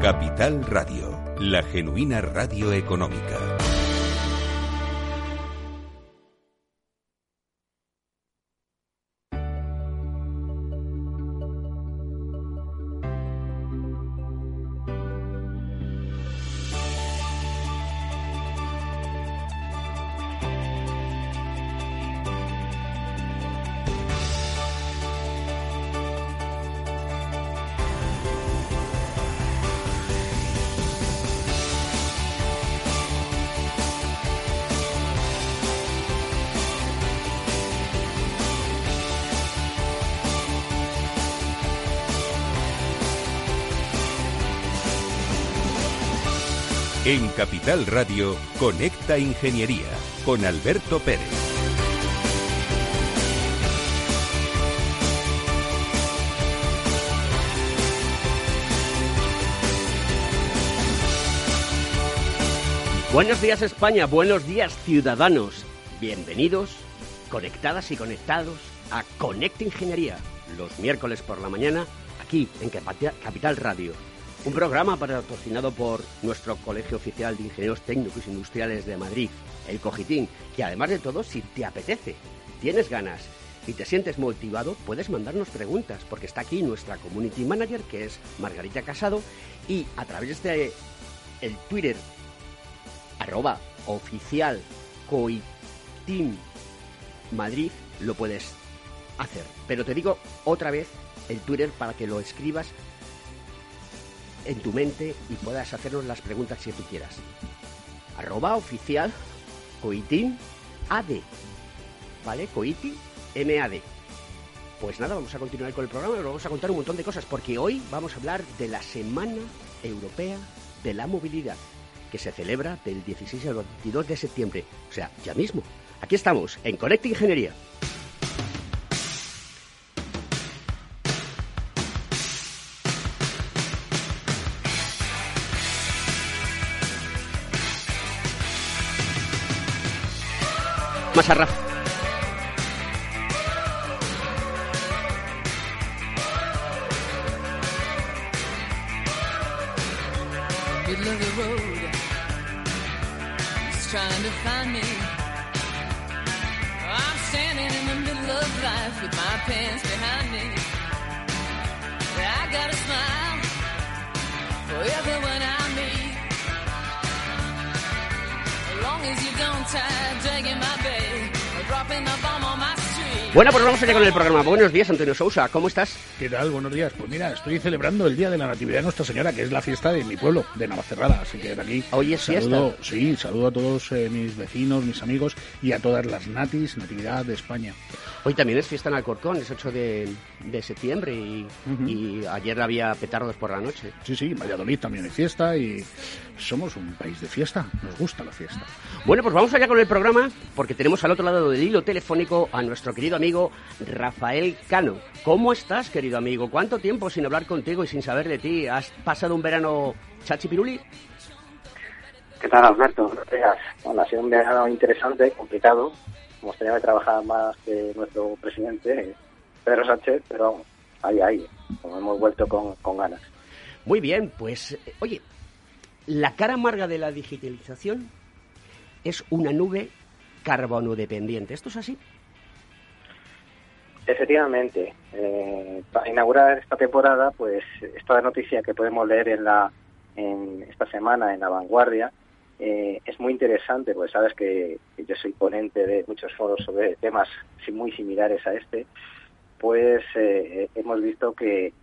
Capital Radio, la genuina radio económica. Capital Radio, Conecta Ingeniería con Alberto Pérez. Buenos días España, buenos días ciudadanos. Bienvenidos, conectadas y conectados a Conecta Ingeniería, los miércoles por la mañana, aquí en Capital Radio un programa patrocinado por nuestro Colegio Oficial de Ingenieros Técnicos Industriales de Madrid, el Cogitín, que además de todo, si te apetece, tienes ganas y te sientes motivado, puedes mandarnos preguntas, porque está aquí nuestra Community Manager, que es Margarita Casado, y a través de el Twitter, arroba oficial Madrid, lo puedes hacer. Pero te digo otra vez el Twitter para que lo escribas en tu mente y puedas hacernos las preguntas que tú quieras. Arroba oficial. ¿Vale? Coiti. Pues nada, vamos a continuar con el programa y vamos a contar un montón de cosas porque hoy vamos a hablar de la Semana Europea de la Movilidad que se celebra del 16 al 22 de septiembre. O sea, ya mismo. Aquí estamos, en Conecta Ingeniería. Más a Rafa. Middle of the road, he's trying to find me. I'm standing in the middle of life with my pants behind me. I got a smile for everyone I meet. As long as you don't tie dragging Bueno, pues vamos allá con el programa. Buenos días, Antonio Sousa. ¿Cómo estás? ¿Qué tal? Buenos días. Pues mira, estoy celebrando el Día de la Natividad de Nuestra Señora, que es la fiesta de mi pueblo, de Navacerrada. Así que de aquí Hoy es saludo, Sí, saludo a todos eh, mis vecinos, mis amigos y a todas las natis, Natividad de España. Hoy también es fiesta en Alcorcón, es 8 de, septiembre y, y, ayer había petardos por la noche. Sí, sí, Valladolid también hay fiesta y somos un país de fiesta, nos gusta la fiesta. Bueno, pues vamos allá con el programa porque tenemos al otro lado del hilo telefónico a nuestro querido amigo Rafael Cano. ¿Cómo estás, querido amigo? ¿Cuánto tiempo sin hablar contigo y sin saber de ti? ¿Has pasado un verano chachipiruli? ¿Qué tal, Alberto? Bueno, ha sido un verano interesante, complicado. Hemos tenido que trabajar más que nuestro presidente, Pedro Sánchez, pero ahí, ahí, como hemos vuelto con, con ganas. Muy bien, pues, eh, oye, la cara amarga de la digitalización es una nube carbono dependiente. ¿Esto es así? Efectivamente. Eh, para inaugurar esta temporada, pues esta noticia que podemos leer en la en esta semana en La Vanguardia eh, es muy interesante, porque sabes que, yo soy ponente de muchos foros sobre temas muy similares a este, pues eh, hemos visto que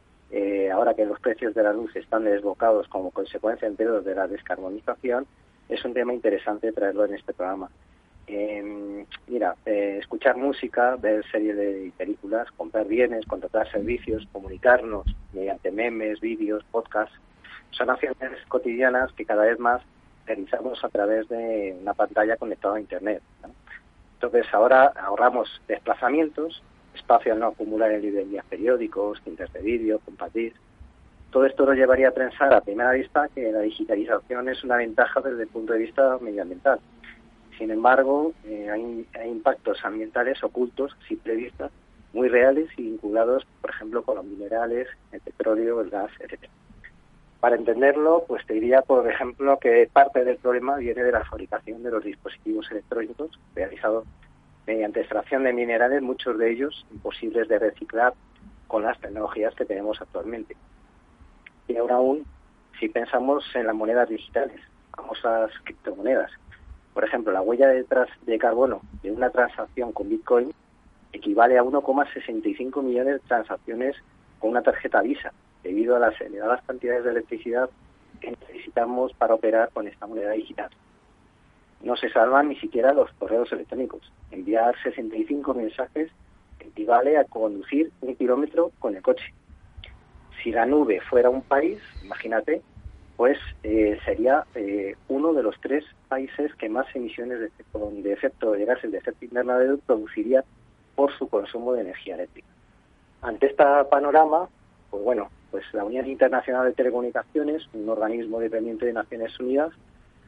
ahora que los precios de la luz están desbocados como consecuencia entero de la descarbonización, es un tema interesante traerlo en este programa. Eh, mira, escuchar música, ver series de películas, comprar bienes, contratar servicios, comunicarnos mediante memes, vídeos, podcasts, son acciones cotidianas que cada vez más realizamos a través de una pantalla conectada a Internet. Entonces ahora ahorramos desplazamientos, espacio al no acumular en librerías periódicos, cintas de vídeo, compartir. Todo esto nos llevaría a pensar a primera vista que la digitalización es una ventaja desde el punto de vista medioambiental sin embargo, eh, hay, impactos ambientales ocultos, simple vista, muy reales y vinculados, por ejemplo, con los minerales, el petróleo, el gas, etc. Para entenderlo, pues te diría, por ejemplo, que parte del problema viene de la fabricación de los dispositivos electrónicos realizados mediante extracción de minerales, muchos de ellos imposibles de reciclar con las tecnologías que tenemos actualmente. Y ahora aún, si pensamos en las monedas digitales, famosas criptomonedas, por ejemplo, la huella de, de carbono de una transacción con Bitcoin equivale a 1,65 millones de transacciones con una tarjeta Visa, debido a las elevadas cantidades de electricidad que necesitamos para operar con esta moneda digital. No se salvan ni siquiera los correos electrónicos. Enviar 65 mensajes equivale a conducir un kilómetro con el coche. Si la nube fuera un país, imagínate, pues eh, sería eh, uno de los tres países que más emisiones de, de efecto de gases de efecto invernadero produciría por su consumo de energía eléctrica. Ante este panorama, pues bueno, pues la Unión Internacional de Telecomunicaciones, un organismo dependiente de Naciones Unidas,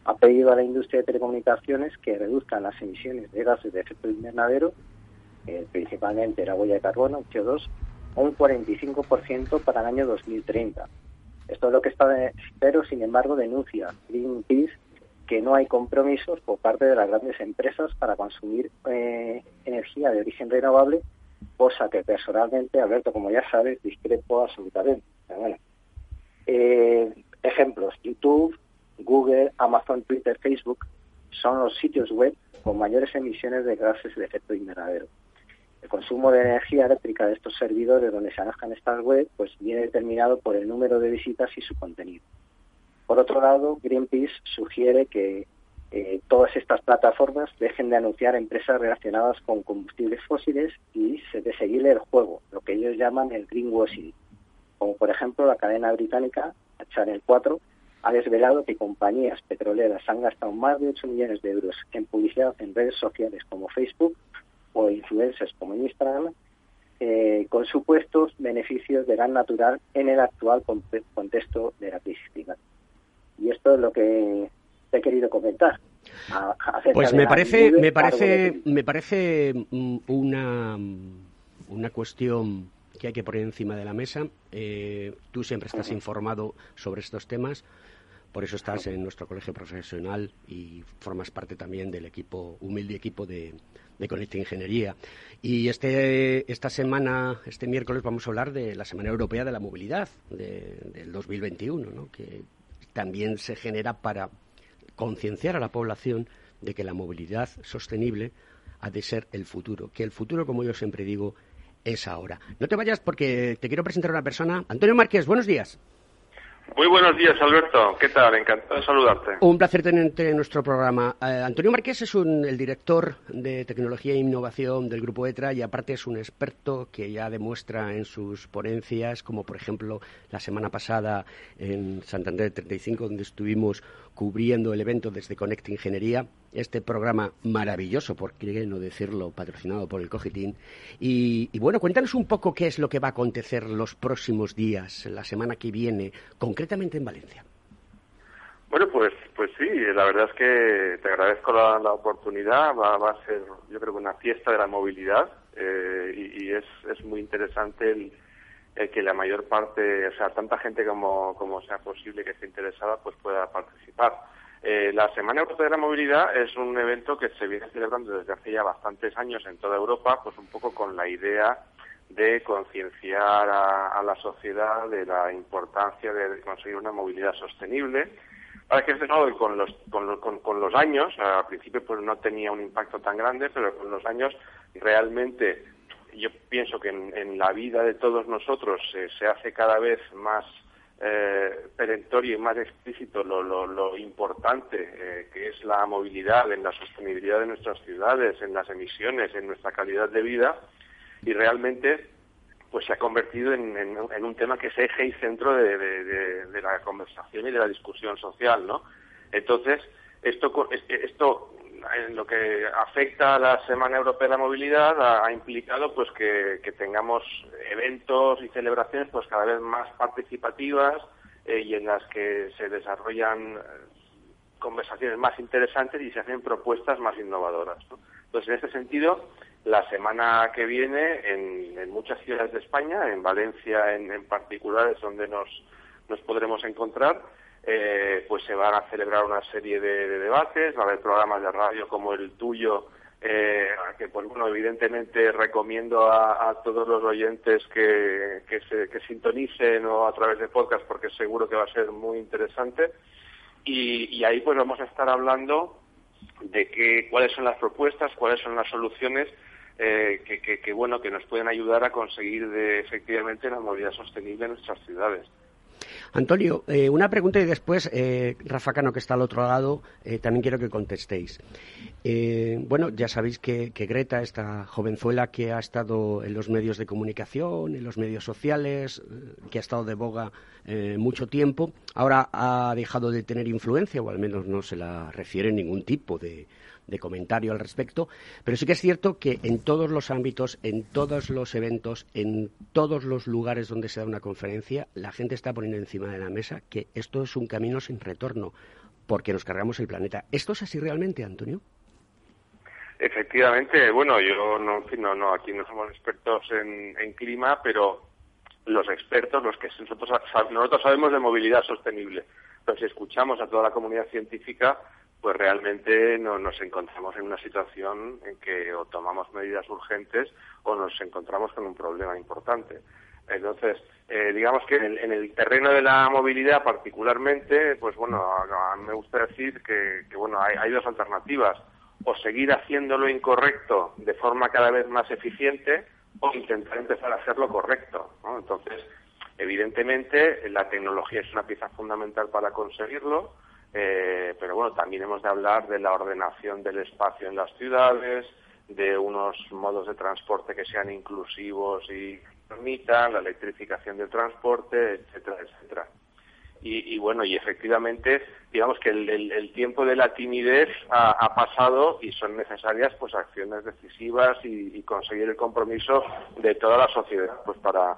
ha pedido a la industria de telecomunicaciones que reduzcan las emisiones de gases de efecto invernadero, eh, principalmente la huella de carbono, CO2, un 45% para el año 2030. Esto es lo que está, pero sin embargo denuncia Greenpeace que no hay compromisos por parte de las grandes empresas para consumir eh, energía de origen renovable, cosa que personalmente, Alberto, como ya sabes, discrepo absolutamente. Eh, ejemplos, YouTube, Google, Amazon, Twitter, Facebook son los sitios web con mayores emisiones de gases de efecto invernadero. El consumo de energía eléctrica de estos servidores donde se alojan estas web pues viene determinado por el número de visitas y su contenido. Por otro lado, Greenpeace sugiere que eh, todas estas plataformas dejen de anunciar empresas relacionadas con combustibles fósiles y se de seguirle el juego, lo que ellos llaman el greenwashing, como por ejemplo la cadena británica Channel 4 ha desvelado que compañías petroleras han gastado más de 8 millones de euros en publicidad en redes sociales como Facebook o influencers como Instagram eh, con supuestos beneficios de gas natural en el actual contexto de la crisis climática. Y esto es lo que he querido comentar. pues me parece, me parece, me parece una, una cuestión que hay que poner encima de la mesa. Eh, tú siempre estás informado sobre estos temas, por eso estás en nuestro colegio profesional y formas parte también del equipo, humilde equipo de, de Conecta Ingeniería. Y este, esta semana, este miércoles, vamos a hablar de la Semana Europea de la Movilidad del 2021, ¿no? que también se genera para concienciar a la población de que la movilidad sostenible ha de ser el futuro, que el futuro, como yo siempre digo, es ahora. No te vayas porque te quiero presentar a una persona. Antonio Márquez, buenos días. Muy buenos días, Alberto. ¿Qué tal? Encantado de saludarte. Un placer tenerte en nuestro programa. Eh, Antonio Márquez es el director de Tecnología e Innovación del Grupo ETRA y aparte es un experto que ya demuestra en sus ponencias, como por ejemplo la semana pasada en Santander 35, donde estuvimos cubriendo el evento desde Conecta Ingeniería, este programa maravilloso, por qué no decirlo, patrocinado por el Cogitín. Y, bueno, cuéntanos un poco qué es lo que va a acontecer los próximos días, la semana que viene, concretamente en Valencia. Bueno, pues, pues sí, la verdad es que te agradezco la, oportunidad. Va, a ser, yo creo una fiesta de la movilidad eh, y, es, es muy interesante el, que la mayor parte, o sea, tanta gente como, como sea posible que esté interesada, pues pueda participar. Eh, la Semana Europea de la Movilidad es un evento que se viene celebrando desde hace ya bastantes años en toda Europa, pues un poco con la idea de concienciar a, la sociedad de la importancia de, conseguir una movilidad sostenible. Para que este con los, con, con, los años, al principio pues no tenía un impacto tan grande, pero con los años realmente yo pienso que en, la vida de todos nosotros se hace cada vez más eh, perentorio y más explícito lo, importante eh, que es la movilidad en la sostenibilidad de nuestras ciudades, en las emisiones, en nuestra calidad de vida y realmente pues se ha convertido en, un tema que es eje y centro de, la conversación y de la discusión social, ¿no? Entonces, esto, esto en lo que afecta a la Semana Europea de la Movilidad ha, implicado pues que, tengamos eventos y celebraciones pues cada vez más participativas eh, y en las que se desarrollan eh, conversaciones más interesantes y se hacen propuestas más innovadoras. Entonces, en este sentido, la semana que viene en, muchas ciudades de España, en Valencia en, en particular es donde nos nos podremos encontrar. Eh, pues se van a celebrar una serie de, debates, va a haber programas de radio como el tuyo, eh, que pues bueno, evidentemente recomiendo a, todos los oyentes que, que, se, que sintonicen o a través de podcast porque seguro que va a ser muy interesante. Y, ahí pues vamos a estar hablando de qué, cuáles son las propuestas, cuáles son las soluciones eh, que, que, bueno que nos pueden ayudar a conseguir de, efectivamente la movilidad sostenible en nuestras ciudades. Antonio, eh, una pregunta y después, eh, Rafa Cano, que está al otro lado, eh, también quiero que contestéis. bueno, ya sabéis que, Greta, esta jovenzuela que ha estado en los medios de comunicación, en los medios sociales, que ha estado de boga mucho tiempo, ahora ha dejado de tener influencia, o al menos no se la refiere ningún tipo de, de comentario al respecto, pero sí que es cierto que en todos los ámbitos, en todos los eventos, en todos los lugares donde se da una conferencia, la gente está poniendo encima de la mesa que esto es un camino sin retorno, porque nos cargamos el planeta. ¿Esto es así realmente, Antonio? Efectivamente, bueno, yo no, no, no aquí no somos expertos en, clima, pero los expertos, los que nosotros, nosotros sabemos de movilidad sostenible, pero si escuchamos a toda la comunidad científica, pues realmente no, nos encontramos en una situación en que o tomamos medidas urgentes o nos encontramos con un problema importante. Entonces, eh, digamos que en el, terreno de la movilidad particularmente, pues bueno, a, me gusta decir que, bueno, hay, dos alternativas. O seguir haciendo lo incorrecto de forma cada vez más eficiente o intentar empezar a hacerlo correcto. Entonces, evidentemente, la tecnología es una pieza fundamental para conseguirlo eh, pero bueno, también hemos de hablar de la ordenación del espacio en las ciudades, de unos modos de transporte que sean inclusivos y permitan la electrificación del transporte, etcétera, etcétera. Y, bueno, y efectivamente, digamos que el, tiempo de la timidez ha, pasado y son necesarias pues acciones decisivas y, conseguir el compromiso de toda la sociedad pues para,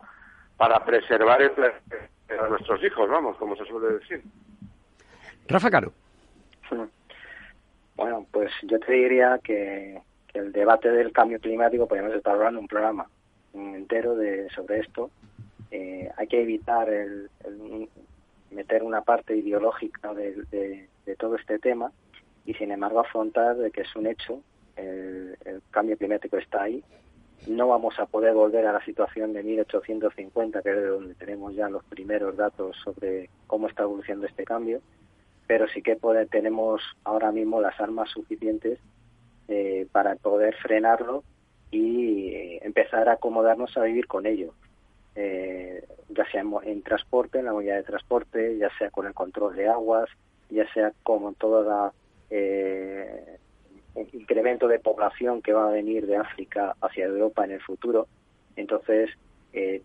para preservar el, a nuestros hijos, vamos, como se suele decir. Rafa Caro. Bueno, pues yo te diría que, el debate del cambio climático podemos estar hablando un programa entero de sobre esto. Eh, hay que evitar el, meter una parte ideológica de, todo este tema y sin embargo afrontar de que es un hecho, el, cambio climático está ahí. No vamos a poder volver a la situación de 1850, que es de donde tenemos ya los primeros datos sobre cómo está evolucionando este cambio pero sí que tenemos ahora mismo las armas suficientes eh, para poder frenarlo y eh, empezar a acomodarnos a vivir con ello, eh, ya sea en, transporte, en la movilidad de transporte, ya sea con el control de aguas, ya sea con todo el incremento de población que va a venir de África hacia Europa en el futuro. Entonces,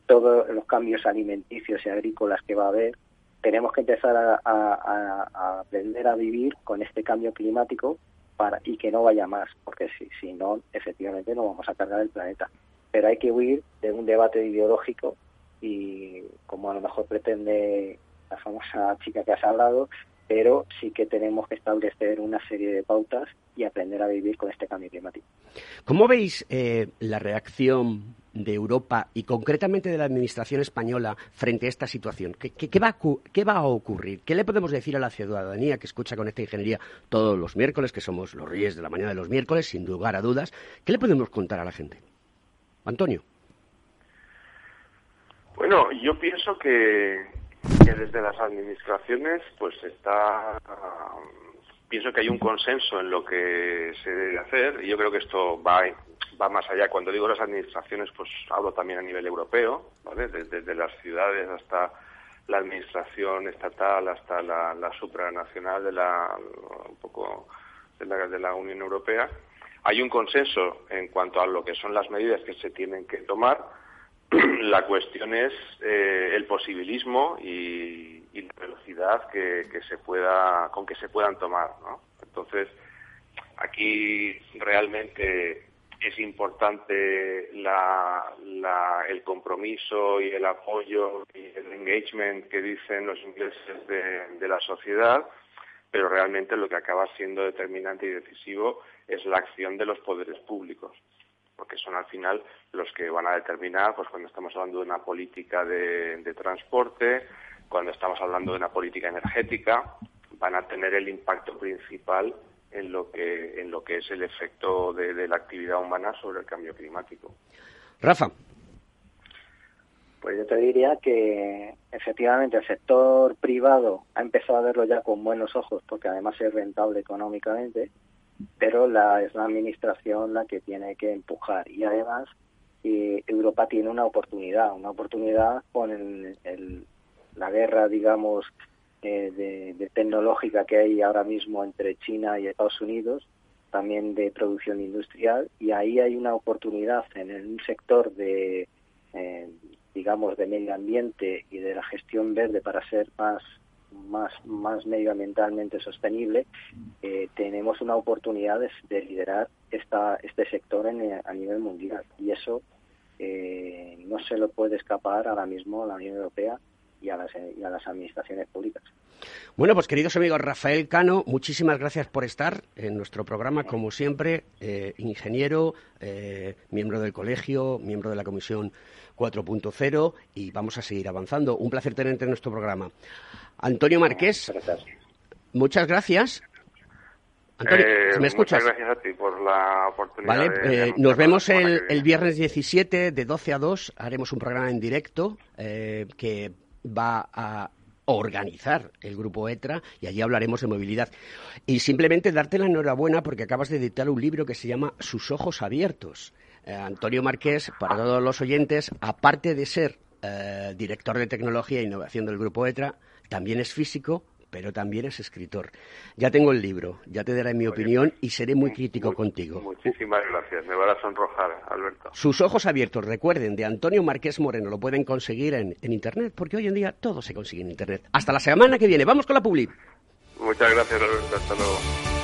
todos los cambios alimenticios y agrícolas que va a haber, tenemos que empezar a, aprender a vivir con este cambio climático para y que no vaya más, porque si, si no, efectivamente no vamos a cargar el planeta. Pero hay que huir de un debate ideológico y como a lo mejor pretende la famosa chica que has hablado, pero sí que tenemos que establecer una serie de pautas y aprender a vivir con este cambio climático. ¿Cómo veis eh, la reacción de Europa y concretamente de la Administración española frente a esta situación? ¿Qué, va a, ¿Qué, va a, ocurrir? ¿Qué le podemos decir a la ciudadanía que escucha con esta ingeniería todos los miércoles, que somos los reyes de la mañana de los miércoles, sin lugar a dudas? ¿Qué le podemos contar a la gente? Antonio. Bueno, yo pienso que, desde las administraciones pues está pienso que hay un consenso en lo que se debe hacer y yo creo que esto va va más allá. Cuando digo las administraciones, pues hablo también a nivel europeo, ¿vale? Desde, las ciudades hasta la administración estatal, hasta la, supranacional de la, un poco de la, de la Unión Europea. Hay un consenso en cuanto a lo que son las medidas que se tienen que tomar. la cuestión es eh, el posibilismo y, la velocidad que, que, se pueda, con que se puedan tomar, ¿no? Entonces, aquí realmente es importante el compromiso y el apoyo y el engagement que dicen los ingleses de, la sociedad, pero realmente lo que acaba siendo determinante y decisivo es la acción de los poderes públicos, porque son al final los que van a determinar, pues cuando estamos hablando de una política de, transporte, cuando estamos hablando de una política energética, van a tener el impacto principal en lo que, en lo que es el efecto de, la actividad humana sobre el cambio climático. Rafa. Pues yo te diría que efectivamente el sector privado ha empezado a verlo ya con buenos ojos porque además es rentable económicamente, pero la, es la administración la que tiene que empujar y además eh, Europa tiene una oportunidad, una oportunidad con el, la guerra, digamos, eh, de, tecnológica que hay ahora mismo entre China y Estados Unidos, también de producción industrial, y ahí hay una oportunidad en un sector de, eh, digamos, de medio ambiente y de la gestión verde para ser más más, más medioambientalmente sostenible, eh, tenemos una oportunidad de, liderar esta, este sector en, a nivel mundial. Y eso no se lo puede escapar ahora mismo a la Unión Europea y a las, administraciones públicas. Bueno, pues queridos amigos, Rafael Cano, muchísimas gracias por estar en nuestro programa, como siempre, eh, ingeniero, eh, miembro del colegio, miembro de la Comisión 4.0 y vamos a seguir avanzando. Un placer tenerte en nuestro programa. Antonio Marqués, muchas gracias. Antonio, eh, ¿me escuchas? Muchas gracias a ti por la oportunidad. Vale, nos vemos el, el, viernes 17 de 12 a 2. Haremos un programa en directo que va a organizar el grupo ETRA y allí hablaremos de movilidad. Y simplemente darte la enhorabuena porque acabas de editar un libro que se llama Sus ojos abiertos. Eh, Antonio Marqués, para todos los oyentes, aparte de ser eh, director de tecnología e innovación del grupo ETRA, también es físico, pero también es escritor. Ya tengo el libro, ya te daré mi opinión y seré muy crítico contigo. Muchísimas gracias, me va a sonrojar, Alberto. Sus ojos abiertos, recuerden, de Antonio Márquez Moreno, lo pueden conseguir en, en Internet, porque hoy en día todo se consigue en Internet. Hasta la semana que viene, vamos con la publi. Muchas gracias, Alberto, hasta luego.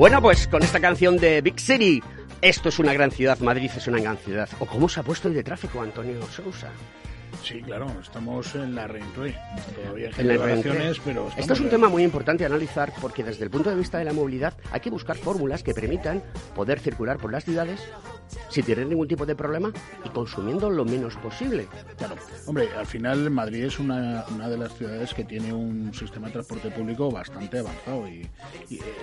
Bueno, pues con esta canción de Big City, esto es una gran ciudad, Madrid es una gran ciudad. ¿O cómo se ha puesto el de tráfico, Antonio Sousa? Sí, claro, estamos en la Reintroy. Todavía hay en pero... Esto es un tema muy importante a analizar porque desde el punto de vista de la movilidad hay que buscar fórmulas que permitan poder circular por las ciudades sin tener ningún tipo de problema y consumiendo lo menos posible. Claro, hombre, al final Madrid es una, una de las ciudades que tiene un sistema de transporte público bastante avanzado y,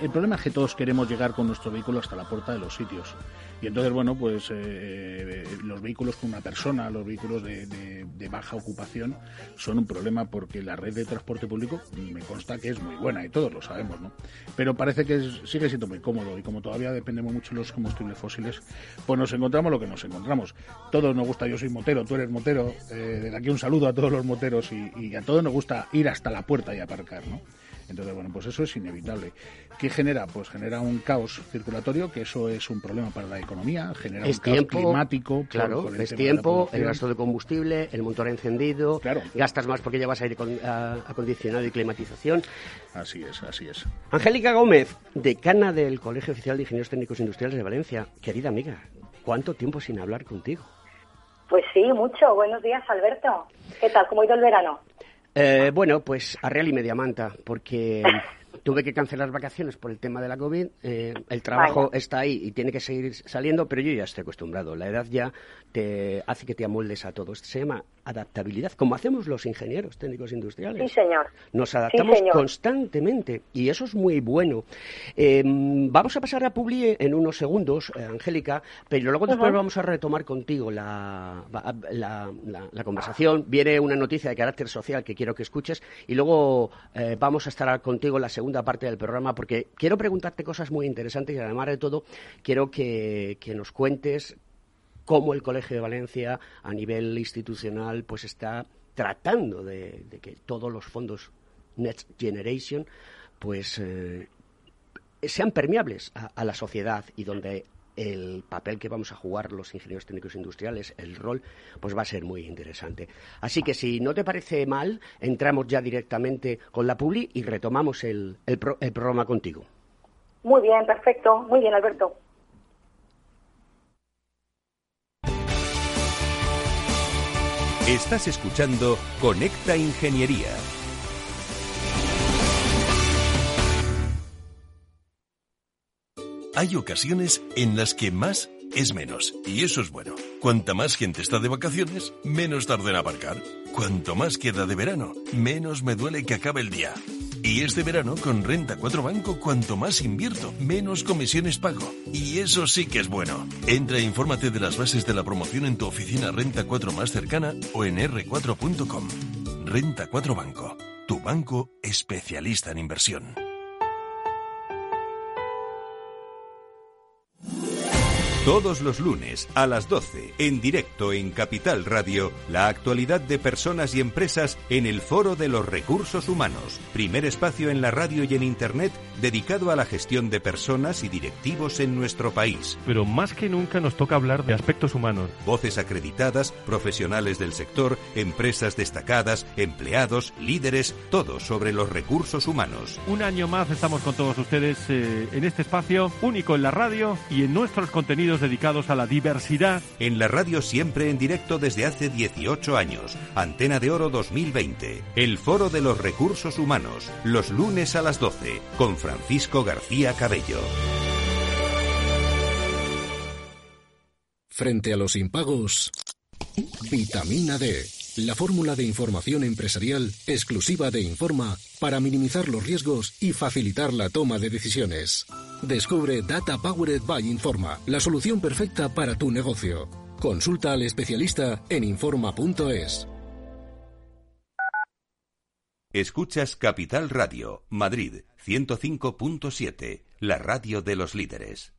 el problema es que todos queremos llegar con nuestro vehículo hasta la puerta de los sitios. Y entonces, bueno, pues eh, los vehículos con una persona, los vehículos de, de, baja ocupación son un problema porque la red de transporte público me consta que es muy buena y todos lo sabemos, ¿no? Pero parece que sigue siendo muy cómodo y como todavía dependemos mucho de los combustibles fósiles, pues nos encontramos lo que nos encontramos. Todos nos gusta, yo soy motero, tú eres motero, eh, de aquí un saludo a todos los moteros y, y a todos nos gusta ir hasta la puerta y aparcar, ¿no? Entonces, bueno, pues eso es inevitable. ¿Qué genera? Pues genera un caos circulatorio, que eso es un problema para la economía, genera un caos climático. Claro, es tiempo, el gasto de combustible, el motor encendido, claro. gastas más porque llevas aire acondicionado y climatización. Así es, así es. Angélica Gómez, decana del Colegio Oficial de Ingenieros Técnicos Industriales de Valencia. Querida amiga, ¿cuánto tiempo sin hablar contigo? Pues sí, mucho. Buenos días, Alberto. ¿Qué tal? ¿Cómo ha ido el verano? Eh, bueno, pues a real y media manta, porque tuve que cancelar vacaciones por el tema de la COVID. Eh, el trabajo está ahí y tiene que seguir saliendo, pero yo ya estoy acostumbrado. La edad ya te hace que te amoldes a todo. se llama adaptabilidad, como hacemos los ingenieros técnicos industriales. Sí, señor. Nos adaptamos constantemente y eso es muy bueno. Em, vamos a pasar a Publi en unos segundos, eh, Angélica, pero luego después vamos a retomar contigo la, la, conversación. Viene una noticia de carácter social que quiero que escuches y luego eh, vamos a estar contigo en la segunda parte del programa porque quiero preguntarte cosas muy interesantes y además de todo quiero que, que nos cuentes cómo el Colegio de Valencia a nivel institucional pues está tratando de, que todos los fondos Next Generation pues eh, sean permeables a, la sociedad y donde el papel que vamos a jugar los ingenieros técnicos industriales, el rol, pues va a ser muy interesante. Así que si no te parece mal, entramos ya directamente con la Publi y retomamos el programa contigo. Muy bien, perfecto. Muy bien, Alberto. Estás escuchando Conecta Ingeniería. Hay ocasiones en las que más es menos, y eso es bueno. Cuanta más gente está de vacaciones, menos tarda en aparcar. Cuanto más queda de verano, menos me duele que acabe el día. Y este verano con Renta 4 Banco, cuanto más invierto, menos comisiones pago. Y eso sí que es bueno. Entra e infórmate de las bases de la promoción en tu oficina Renta 4 más cercana o en r4.com. Renta 4 Banco, tu banco especialista en inversión. Todos los lunes a las 12, en directo en Capital Radio, la actualidad de personas y empresas en el Foro de los Recursos Humanos, primer espacio en la radio y en Internet dedicado a la gestión de personas y directivos en nuestro país. Pero más que nunca nos toca hablar de aspectos humanos. Voces acreditadas, profesionales del sector, empresas destacadas, empleados, líderes, todo sobre los recursos humanos. Un año más estamos con todos ustedes eh, en este espacio único en la radio y en nuestros contenidos dedicados a la diversidad. En la radio siempre en directo desde hace 18 años. Antena de Oro 2020. El Foro de los Recursos Humanos. Los lunes a las 12. Con Francisco García Cabello. Frente a los impagos, vitamina D la fórmula de información empresarial exclusiva de Informa para minimizar los riesgos y facilitar la toma de decisiones. Descubre Data Powered by Informa, la solución perfecta para tu negocio. Consulta al especialista en Informa.es. Escuchas Capital Radio, Madrid 105.7, la radio de los líderes.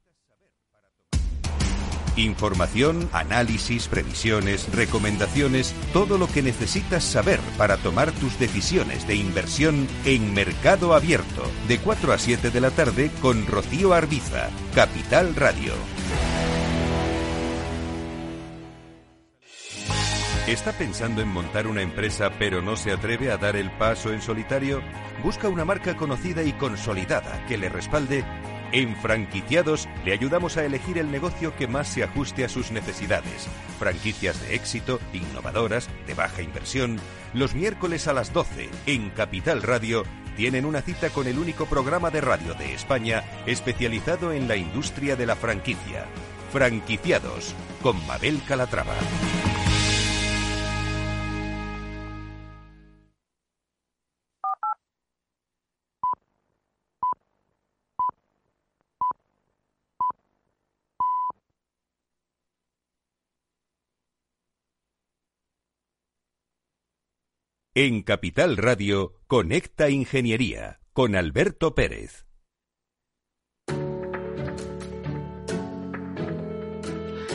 Información, análisis, previsiones, recomendaciones, todo lo que necesitas saber para tomar tus decisiones de inversión en Mercado Abierto, de 4 a 7 de la tarde con Rocío Arbiza, Capital Radio. ¿Está pensando en montar una empresa pero no se atreve a dar el paso en solitario? Busca una marca conocida y consolidada que le respalde en Franquiciados le ayudamos a elegir el negocio que más se ajuste a sus necesidades. Franquicias de éxito, innovadoras, de baja inversión. Los miércoles a las 12 en Capital Radio tienen una cita con el único programa de radio de España especializado en la industria de la franquicia. Franquiciados con Mabel Calatrava. En Capital Radio, Conecta Ingeniería con Alberto Pérez.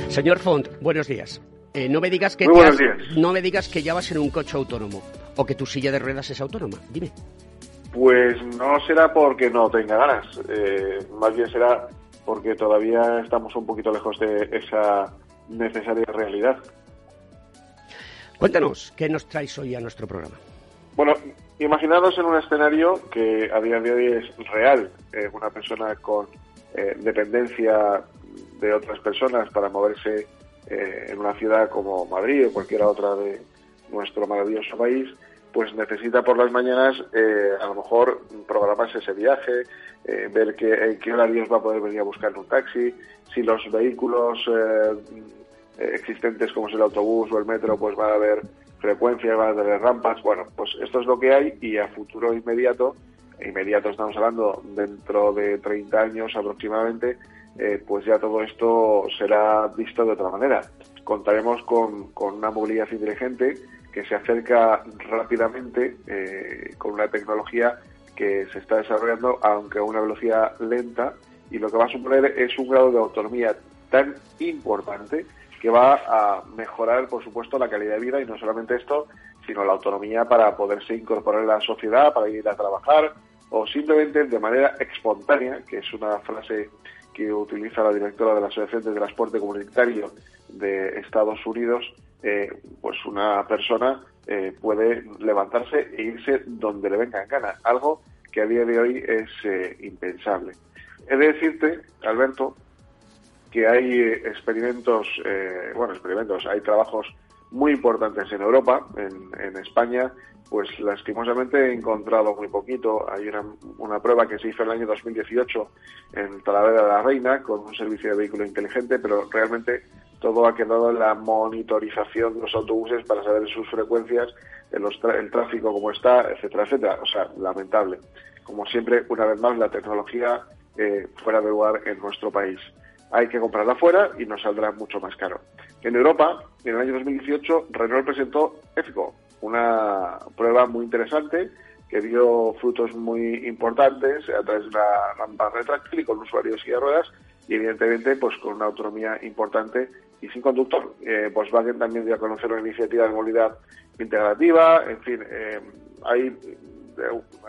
Señor Font, buenos días. Eh, no me digas que Muy buenos ya- días. no me digas que ya vas en un coche autónomo o que tu silla de ruedas es autónoma. Dime. Pues no será porque no tenga ganas, eh, más bien será porque todavía estamos un poquito lejos de esa necesaria realidad. Cuéntanos, ¿qué nos traes hoy a nuestro programa? Bueno, imaginaros en un escenario que a día de hoy es real, eh, una persona con eh, dependencia de otras personas para moverse eh, en una ciudad como Madrid o cualquiera otra de nuestro maravilloso país, pues necesita por las mañanas a lo mejor programarse ese viaje, ver que, en qué horarios va a poder venir a buscar un taxi, si los vehículos eh, existentes como es el autobús o el metro pues van a haber frecuencias, van a tener rampas, bueno, pues esto es lo que hay y a futuro inmediato, inmediato estamos hablando dentro de 30 años aproximadamente, eh, pues ya todo esto será visto de otra manera. Contaremos con, con una movilidad inteligente que se acerca rápidamente eh, con una tecnología que se está desarrollando, aunque a una velocidad lenta, y lo que va a suponer es un grado de autonomía tan importante que va a mejorar, por supuesto, la calidad de vida y no solamente esto, sino la autonomía para poderse incorporar en la sociedad, para ir a trabajar o simplemente de manera espontánea, que es una frase que utiliza la directora de la Asociación de Transporte Comunitario de Estados Unidos, eh, pues una persona eh, puede levantarse e irse donde le venga en gana, algo que a día de hoy es eh, impensable. He de decirte, Alberto, que hay eh, experimentos, eh, bueno, experimentos, hay trabajos muy importantes en Europa, en, España, pues lastimosamente he encontrado muy poquito. Hay una, prueba que se hizo en el año 2018 en Talavera de la Reina con un servicio de vehículo inteligente, pero realmente todo ha quedado en la monitorización de los autobuses para saber sus frecuencias, tra- el tráfico como está, etcétera, etcétera. O sea, lamentable. Como siempre, una vez más, la tecnología eh, fuera de lugar en nuestro país hay que comprarla fuera y nos saldrá mucho más caro. En Europa, en el año 2018, Renault presentó EFCO, una prueba muy interesante que dio frutos muy importantes a través de una rampa retráctil y con usuarios y ruedas y evidentemente pues con una autonomía importante y sin conductor. Eh, Volkswagen también dio a conocer una iniciativa de movilidad integrativa, en fin, eh, eh,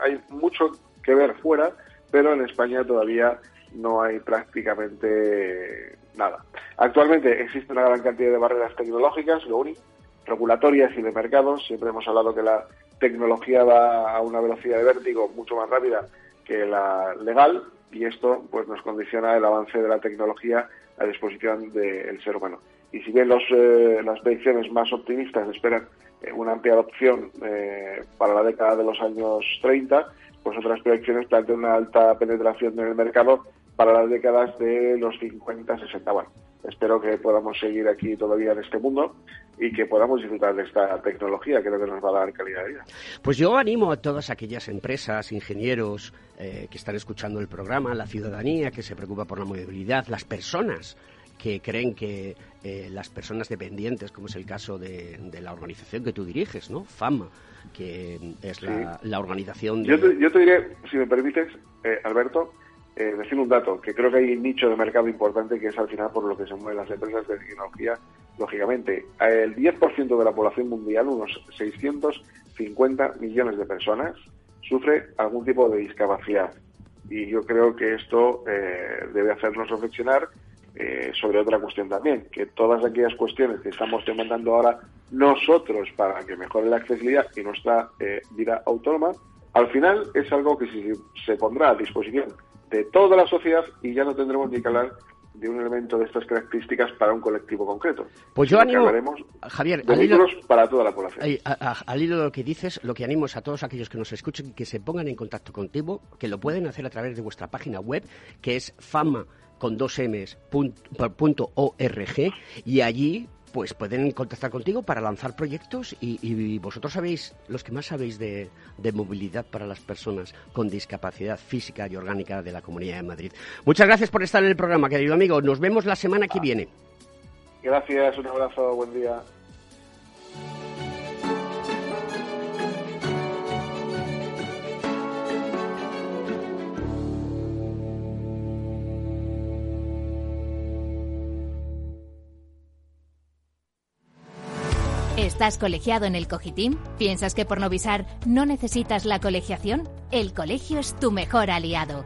hay mucho que ver fuera, pero en España todavía no hay prácticamente nada. Actualmente existe una gran cantidad de barreras tecnológicas, lo único, regulatorias y de mercado. Siempre hemos hablado que la tecnología va a una velocidad de vértigo mucho más rápida que la legal y esto pues nos condiciona el avance de la tecnología a disposición del ser humano. Y si bien los, eh, las predicciones más optimistas esperan eh, una amplia adopción eh, para la década de los años 30, pues otras predicciones plantean una alta penetración en el mercado para las décadas de los 50, 60. Bueno, espero que podamos seguir aquí todavía en este mundo y que podamos disfrutar de esta tecnología, creo que nos va a dar calidad de vida. Pues yo animo a todas aquellas empresas, ingenieros eh, que están escuchando el programa, la ciudadanía que se preocupa por la movilidad, las personas que creen que eh, las personas dependientes, como es el caso de, de la organización que tú diriges, ¿no? FAMA, que es la, la organización de... Yo te, yo te diré, si me permites, eh, Alberto, eh, decir un dato, que creo que hay un nicho de mercado importante que es al final por lo que se mueven las empresas de tecnología, lógicamente. El 10% de la población mundial, unos 650 millones de personas, sufre algún tipo de discapacidad. Y yo creo que esto eh, debe hacernos reflexionar eh, sobre otra cuestión también, que todas aquellas cuestiones que estamos demandando ahora nosotros para que mejore la accesibilidad y nuestra eh, vida autónoma, al final es algo que se, se pondrá a disposición de toda la sociedad y ya no tendremos ni que hablar de un elemento de estas características para un colectivo concreto. Pues yo animo, Javier, de al hilo- para toda la población. A- a- al hilo de lo que dices, lo que animo es a todos aquellos que nos escuchen que se pongan en contacto contigo, que lo pueden hacer a través de vuestra página web, que es con dos M's, punto, org, y allí pues pueden contactar contigo para lanzar proyectos y, vosotros sabéis, los que más sabéis de, movilidad para las personas con discapacidad física y orgánica de la Comunidad de Madrid. Muchas gracias por estar en el programa, querido amigo. Nos vemos la semana que viene. Gracias, un abrazo, buen día. ¿Estás colegiado en el Cogitim? ¿Piensas que por no visar no necesitas la colegiación? El colegio es tu mejor aliado.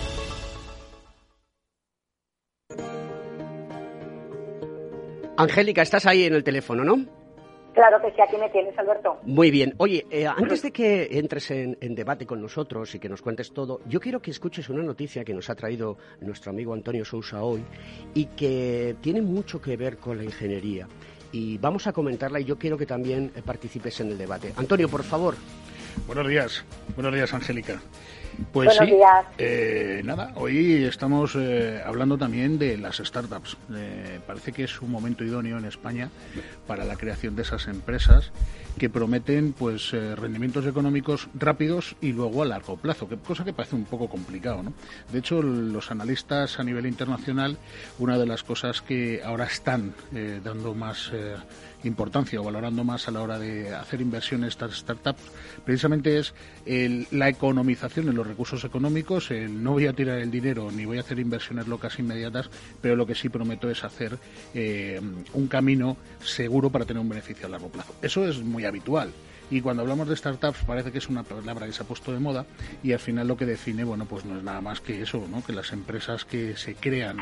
Angélica, estás ahí en el teléfono, ¿no? Claro que sí, aquí me tienes, Alberto. Muy bien. Oye, eh, antes de que entres en, debate con nosotros y que nos cuentes todo, yo quiero que escuches una noticia que nos ha traído nuestro amigo Antonio Sousa hoy y que tiene mucho que ver con la ingeniería. Y vamos a comentarla y yo quiero que también eh, participes en el debate. Antonio, por favor. Buenos días. Buenos días, Angélica. Pues Buenos sí, días. Eh, nada, hoy estamos eh, hablando también de las startups. Eh, parece que es un momento idóneo en España para la creación de esas empresas que prometen pues rendimientos económicos rápidos y luego a largo plazo, que, cosa que parece un poco complicado. ¿no? De hecho, los analistas a nivel internacional, una de las cosas que ahora están dando más importancia o valorando más a la hora de hacer inversiones en estas startups, precisamente es la economización de los recursos económicos, el no voy a tirar el dinero ni voy a hacer inversiones locas inmediatas, pero lo que sí prometo es hacer eh, un camino seguro para tener un beneficio a largo plazo. Eso es muy habitual. Y cuando hablamos de startups parece que es una palabra que se ha puesto de moda y al final lo que define, bueno, pues no es nada más que eso, ¿no? Que las empresas que se crean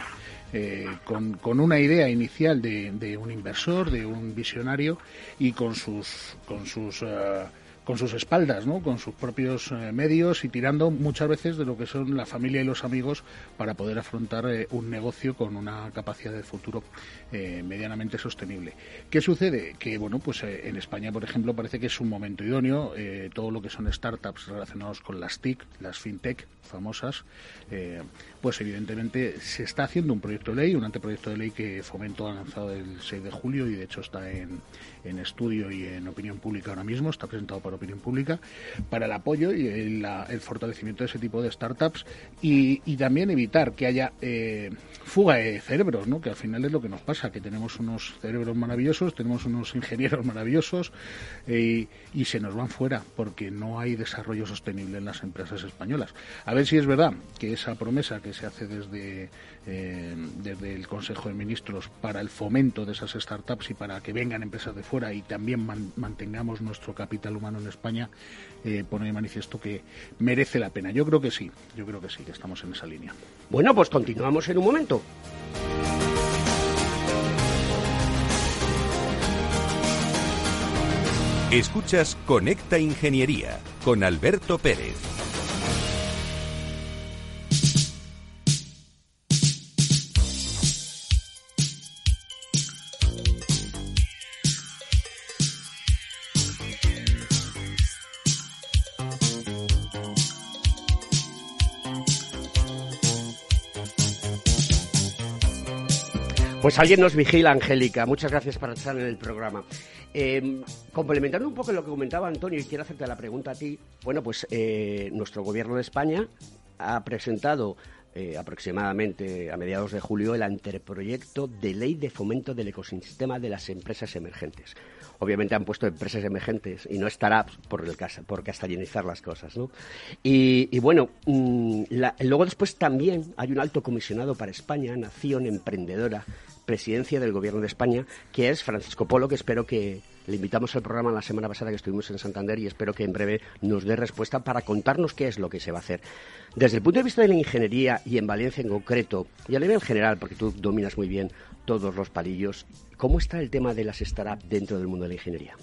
eh, con, con, una idea inicial de, de, un inversor, de un visionario y con sus, con sus eh, con sus espaldas, ¿no? con sus propios eh, medios y tirando muchas veces de lo que son la familia y los amigos para poder afrontar eh, un negocio con una capacidad de futuro eh, medianamente sostenible. ¿Qué sucede? Que bueno, pues en España, por ejemplo, parece que es un momento idóneo. todo lo que son startups relacionados con las TIC, las fintech famosas, pues evidentemente se está haciendo un proyecto de ley, un anteproyecto de ley que Fomento ha lanzado el 6 de julio y de hecho está en, en estudio y en opinión pública ahora mismo, está presentado por opinión pública, para el apoyo y el, fortalecimiento de ese tipo de startups y, también evitar que haya eh, fuga de cerebros, ¿no? que al final es lo que nos pasa, que tenemos unos cerebros maravillosos, tenemos unos ingenieros maravillosos eh, y se nos van fuera porque no hay desarrollo sostenible en las empresas españolas. A ver si es verdad que esa promesa que se hace desde eh, desde el Consejo de Ministros para el fomento de esas startups y para que vengan empresas de fuera y también mantengamos nuestro capital humano en España, eh, pone de manifiesto que merece la pena. Yo creo que sí, yo creo que sí, que estamos en esa línea. Bueno, pues continuamos en un momento. Escuchas Conecta Ingeniería con Alberto Pérez. Pues alguien nos vigila, Angélica. Muchas gracias por estar en el programa. Eh, complementando un poco lo que comentaba Antonio, y quiero hacerte la pregunta a ti. Bueno, pues eh, nuestro gobierno de España ha presentado eh, aproximadamente a mediados de julio el anteproyecto de ley de fomento del ecosistema de las empresas emergentes. Obviamente han puesto empresas emergentes y no startups por, el, por castellanizar las cosas, ¿no? Y, bueno, mm, luego después también hay un alto comisionado para España, Nación Emprendedora, presidencia del Gobierno de España, que es Francisco Polo, que espero que Le invitamos al programa la semana pasada que estuvimos en Santander y espero que en breve nos dé respuesta para contarnos qué es lo que se va a hacer. Desde el punto de vista de la ingeniería y en Valencia en concreto, y a nivel general, porque tú dominas muy bien todos los palillos, ¿cómo está el tema de las startups dentro del mundo de la ingeniería?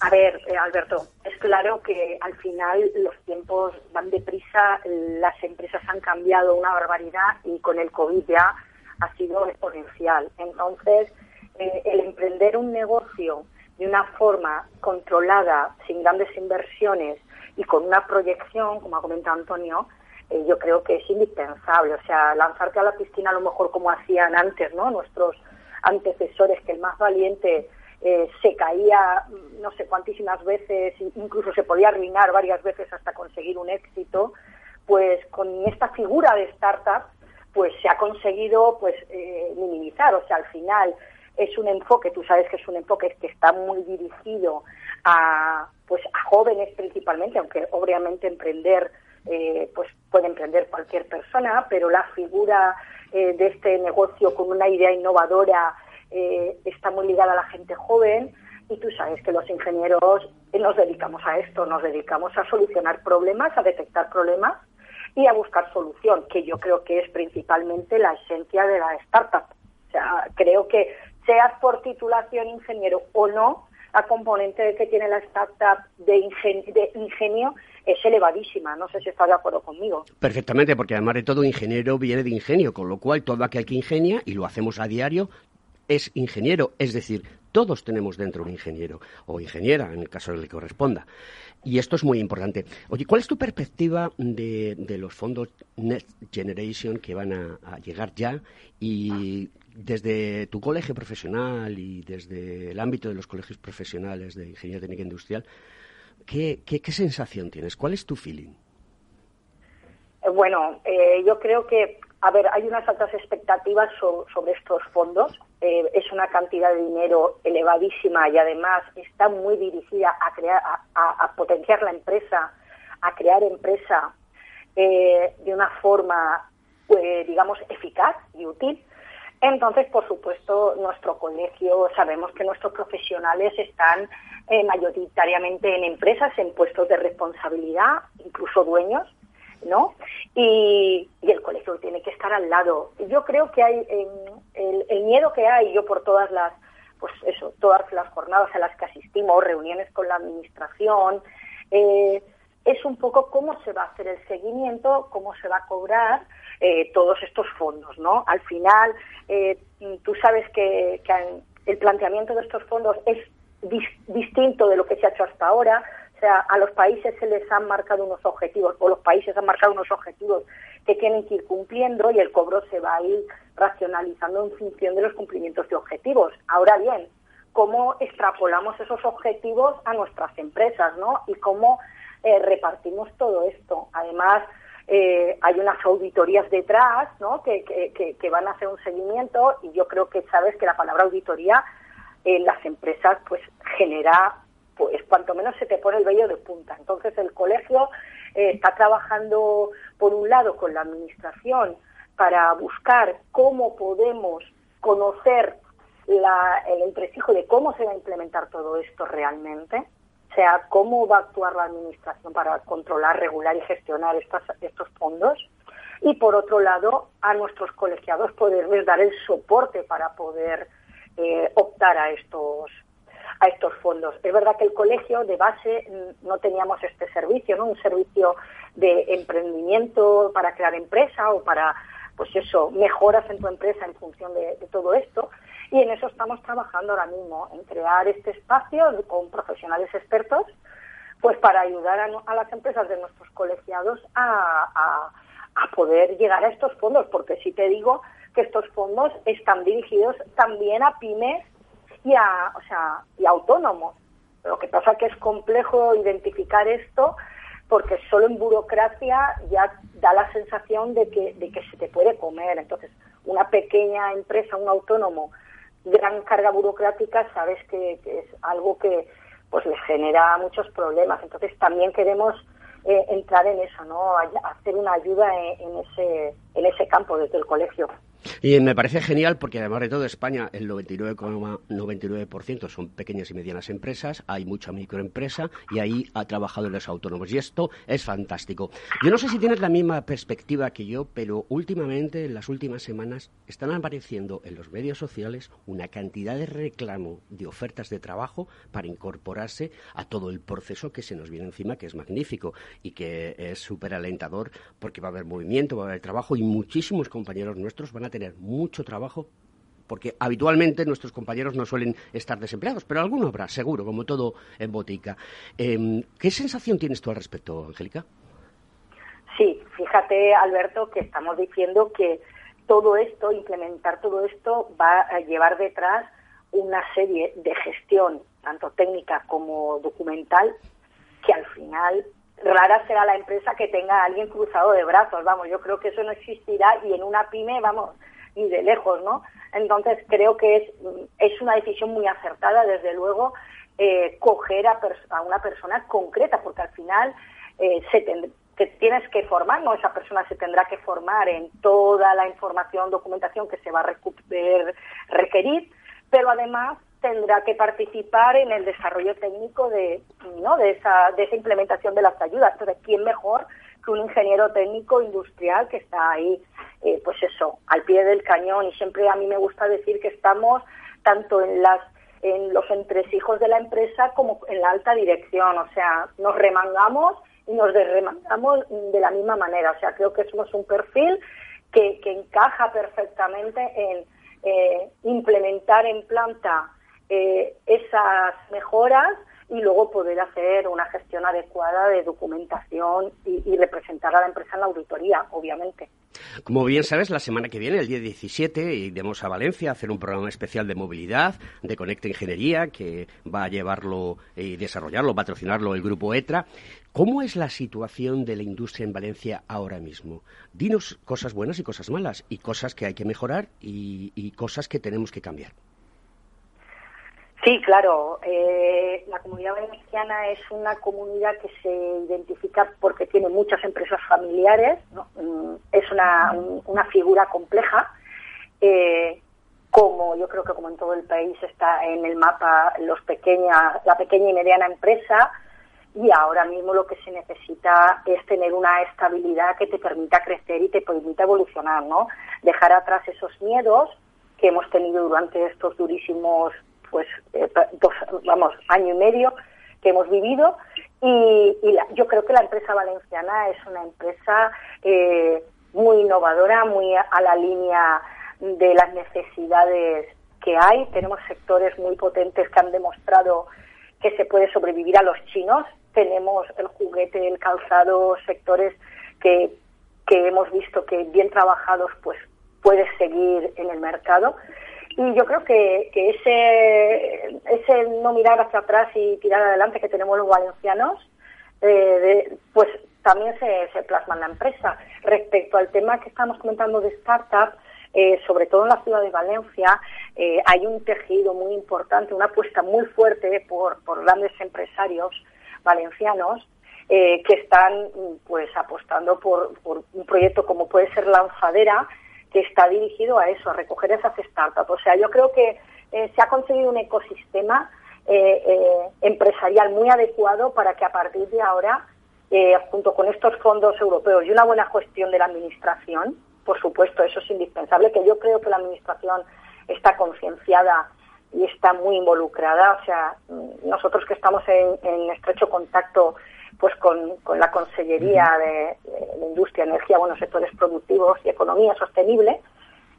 A ver, eh, Alberto, es claro que al final los tiempos van deprisa, las empresas han cambiado una barbaridad y con el COVID ya ha sido exponencial. Entonces, eh, el emprender un negocio de una forma controlada, sin grandes inversiones y con una proyección, como ha comentado Antonio, eh, yo creo que es indispensable. O sea, lanzarte a la piscina a lo mejor como hacían antes, ¿no? Nuestros antecesores, que el más valiente eh, se caía no sé cuantísimas veces, incluso se podía arruinar varias veces hasta conseguir un éxito, pues con esta figura de startup, pues se ha conseguido pues eh, minimizar, o sea, al final es un enfoque, tú sabes que es un enfoque que está muy dirigido a pues a jóvenes principalmente, aunque obviamente emprender eh, pues puede emprender cualquier persona, pero la figura de este negocio con una idea innovadora eh, está muy ligada a la gente joven. Y tú sabes que los ingenieros nos dedicamos a esto, nos dedicamos a solucionar problemas, a detectar problemas y a buscar solución, que yo creo que es principalmente la esencia de la startup. O sea, creo que seas por titulación ingeniero o no, la componente que tiene la startup de, de ingenio es elevadísima. No sé si estás de acuerdo conmigo. Perfectamente, porque además de todo ingeniero viene de ingenio, con lo cual todo aquel que ingenia, y lo hacemos a diario, es ingeniero, es decir, todos tenemos dentro un ingeniero o ingeniera, en el caso que le corresponda. Y esto es muy importante. Oye, ¿cuál es tu perspectiva de, los fondos Next Generation que van a, llegar ya? Y desde tu colegio profesional y desde el ámbito de los colegios profesionales de Ingeniería Técnica Industrial, ¿qué, sensación tienes? ¿Cuál es tu feeling? Eh, bueno, eh, yo creo que a ver, hay unas altas expectativas sobre estos fondos. Eh, es una cantidad de dinero elevadísima y además está muy dirigida a crear, a, potenciar la empresa, a crear empresa eh, de una forma, eh, digamos, eficaz y útil. Entonces, por supuesto, nuestro colegio, sabemos que nuestros profesionales están mayoritariamente en empresas, en puestos de responsabilidad, incluso dueños, ¿no? Y, el colegio tiene que estar al lado. Yo creo que hay el, miedo que hay, yo por todas las, pues eso, todas las jornadas a las que asistimos, reuniones con la administración, eh, es un poco cómo se va a hacer el seguimiento, cómo se va a cobrar eh, todos estos fondos, ¿no? Al final, eh, tú sabes que, el planteamiento de estos fondos es distinto de lo que se ha hecho hasta ahora. O sea, a los países se les han marcado unos objetivos, o los países han marcado unos objetivos que tienen que ir cumpliendo y el cobro se va a ir racionalizando en función de los cumplimientos de objetivos. Ahora bien, ¿cómo extrapolamos esos objetivos a nuestras empresas, ¿no? Y cómo eh, repartimos todo esto. Además, eh, hay unas auditorías detrás, ¿no? Que, que, que, van a hacer un seguimiento y yo creo que sabes que la palabra auditoría en las empresas pues genera pues cuanto menos se te pone el vello de punta. Entonces el colegio eh, está trabajando, por un lado, con la administración para buscar cómo podemos conocer el entresijo de cómo se va a implementar todo esto realmente, o sea, cómo va a actuar la administración para controlar, regular y gestionar estos fondos. Y por otro lado, a nuestros colegiados poderles dar el soporte para poder eh, optar a estos a estos fondos. Es verdad que el colegio de base mm, no teníamos este servicio, ¿no? Un servicio de emprendimiento para crear empresa o para, pues eso, mejoras en tu empresa en función de, todo esto. Y en eso estamos trabajando ahora mismo, en crear este espacio con profesionales expertos, pues para ayudar a, las empresas de nuestros colegiados a, a poder llegar a estos fondos, porque sí te digo que estos fondos están dirigidos también a pymes y a, o sea, y autónomos. Lo que pasa que es complejo identificar esto porque solo en burocracia ya da la sensación de que, de que se te puede comer. Entonces, una pequeña empresa, un autónomo, gran carga burocrática, sabes que, es algo que pues les genera muchos problemas. Entonces, también queremos eh, entrar en eso, ¿no? hacer una ayuda en, ese, en ese campo desde el colegio. Y me parece genial porque además de todo España el 99,99% son pequeñas y medianas empresas, hay mucha microempresa y ahí ha trabajado los autónomos y esto es fantástico. Yo no sé si tienes la misma perspectiva que yo, pero últimamente, en las últimas semanas, están apareciendo en los medios sociales una cantidad de reclamo de ofertas de trabajo para incorporarse a todo el proceso que se nos viene encima, que es magnífico y que es súper alentador porque va a haber movimiento, va a haber trabajo y muchísimos compañeros nuestros van a tener mucho trabajo porque habitualmente nuestros compañeros no suelen estar desempleados, pero alguno habrá, seguro, como todo en botica. Em, ¿Qué sensación tienes tú al respecto, Angélica? Sí, fíjate, Alberto, que estamos diciendo que todo esto, implementar todo esto, va a llevar detrás una serie de gestión, tanto técnica como documental, que al final rara será la empresa que tenga a alguien cruzado de brazos, vamos, yo creo que eso no existirá y en una pyme, vamos, ni de lejos, ¿no? Entonces creo que es, es una decisión muy acertada, desde luego, eh, coger a, a, una persona concreta, porque al final eh, se te tienes que formar, ¿no? Esa persona se tendrá que formar en toda la información, documentación que se va a requerir, pero además tendrá que participar en el desarrollo técnico de, ¿no? de, esa, de esa implementación de las ayudas. Entonces, ¿quién mejor que un ingeniero técnico industrial que está ahí, eh, pues eso, al pie del cañón? Y siempre a mí me gusta decir que estamos tanto en las en los entresijos de la empresa como en la alta dirección, o sea, nos remangamos y nos desremangamos de la misma manera, o sea, creo que somos un perfil que, que encaja perfectamente en eh, implementar en planta eh, esas mejoras y luego poder hacer una gestión adecuada de documentación y, representar a la empresa en la auditoría, obviamente. Como bien sabes, la semana que viene, el día 17, iremos a Valencia a hacer un programa especial de movilidad, de Conecta Ingeniería, que va a llevarlo y desarrollarlo, patrocinarlo el grupo ETRA. ¿Cómo es la situación de la industria en Valencia ahora mismo? Dinos cosas buenas y cosas malas, y cosas que hay que mejorar y cosas que tenemos que cambiar. Sí, claro. Eh, la comunidad valenciana es una comunidad que se identifica porque tiene muchas empresas familiares. Mm, es una, una figura compleja. Eh, como yo creo que como en todo el país está en el mapa los pequeña, la pequeña y mediana empresa y ahora mismo lo que se necesita es tener una estabilidad que te permita crecer y te permita evolucionar, ¿no? Dejar atrás esos miedos que hemos tenido durante estos durísimos pues eh, dos, vamos, año y medio que hemos vivido y, yo creo que la empresa valenciana es una empresa eh, muy innovadora, muy a la línea de las necesidades que hay. Tenemos sectores muy potentes que han demostrado que se puede sobrevivir a los chinos. Tenemos el juguete, el calzado, sectores que, que hemos visto que bien trabajados pues puedes seguir en el mercado. Y yo creo que, que ese, ese no mirar hacia atrás y tirar adelante que tenemos los valencianos, eh, pues también se, se, plasma en la empresa. Respecto al tema que estamos comentando de startup, eh, sobre todo en la ciudad de Valencia, eh, hay un tejido muy importante, una apuesta muy fuerte por, por grandes empresarios valencianos que están pues apostando por, por un proyecto como puede ser Lanzadera, que está dirigido a eso, a recoger esas startups. O sea, yo creo que eh, se ha conseguido un ecosistema eh, eh, empresarial muy adecuado para que a partir de ahora, junto con estos fondos europeos y una buena gestión de la administración, por supuesto, eso es indispensable, que yo creo que la administración está concienciada y está muy involucrada. O sea, nosotros que estamos en estrecho contacto pues con, la Consellería de, Industria, Energía, buenos sectores productivos y economía sostenible,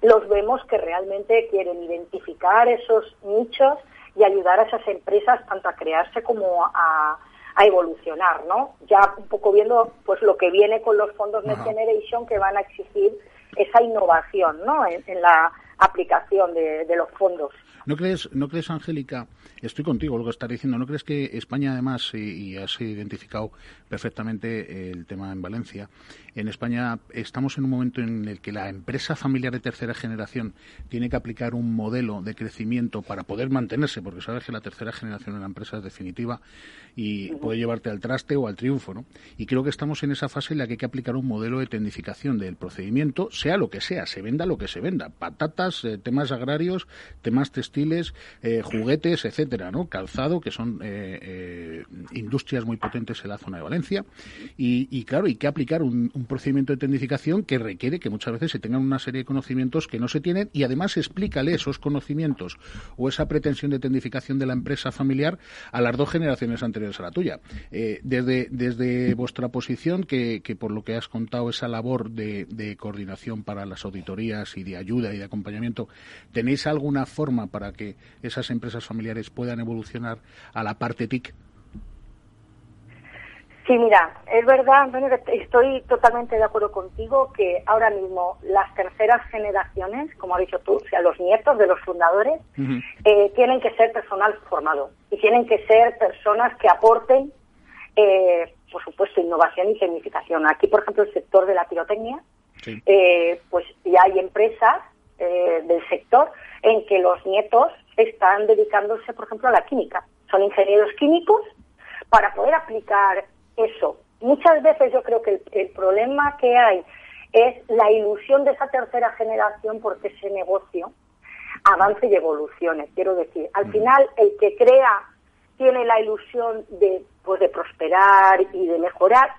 los vemos que realmente quieren identificar esos nichos y ayudar a esas empresas tanto a crearse como a, evolucionar, ¿no? Ya un poco viendo pues lo que viene con los fondos Next Generation que van a exigir esa innovación, ¿no? En, la aplicación de, los fondos. ¿No crees, no crees, Angélica? Estoy contigo, lo que estás diciendo. ¿No crees que España, además, y, has identificado perfectamente el tema en Valencia, en España estamos en un momento en el que la empresa familiar de tercera generación tiene que aplicar un modelo de crecimiento para poder mantenerse, porque sabes que la tercera generación de la empresa es definitiva y puede llevarte al traste o al triunfo, ¿no? Y creo que estamos en esa fase en la que hay que aplicar un modelo de tecnificación del procedimiento, sea lo que sea, se venda lo que se venda, patatas, eh, temas agrarios, temas textiles, eh, juguetes, etcétera, ¿no? Calzado, que son eh, industrias muy potentes en la zona de Valencia. Y, claro, hay que aplicar un, un, procedimiento de tecnificación que requiere que muchas veces se tengan una serie de conocimientos que no se tienen y además explícale esos conocimientos o esa pretensión de tecnificación de la empresa familiar a las dos generaciones anteriores a la tuya. desde, desde vuestra posición, que, que, por lo que has contado, esa labor de, de coordinación para las auditorías y de ayuda y de acompañamiento, ¿tenéis alguna forma para que esas empresas familiares puedan evolucionar a la parte TIC? Sí, mira, es verdad, estoy totalmente de acuerdo contigo que ahora mismo las terceras generaciones, como has dicho tú, o sea, los nietos de los fundadores, eh, tienen que ser personal formado y tienen que ser personas que aporten, eh, por supuesto, innovación y tecnificación. Aquí, por ejemplo, el sector de la pirotecnia, eh, pues ya hay empresas del sector en que los nietos están dedicándose, por ejemplo, a la química. Son ingenieros químicos para poder aplicar eso. Muchas veces yo creo que el, problema que hay es la ilusión de esa tercera generación porque ese negocio avance y evolucione. Quiero decir, al final el que crea tiene la ilusión de, pues, de prosperar y de mejorar.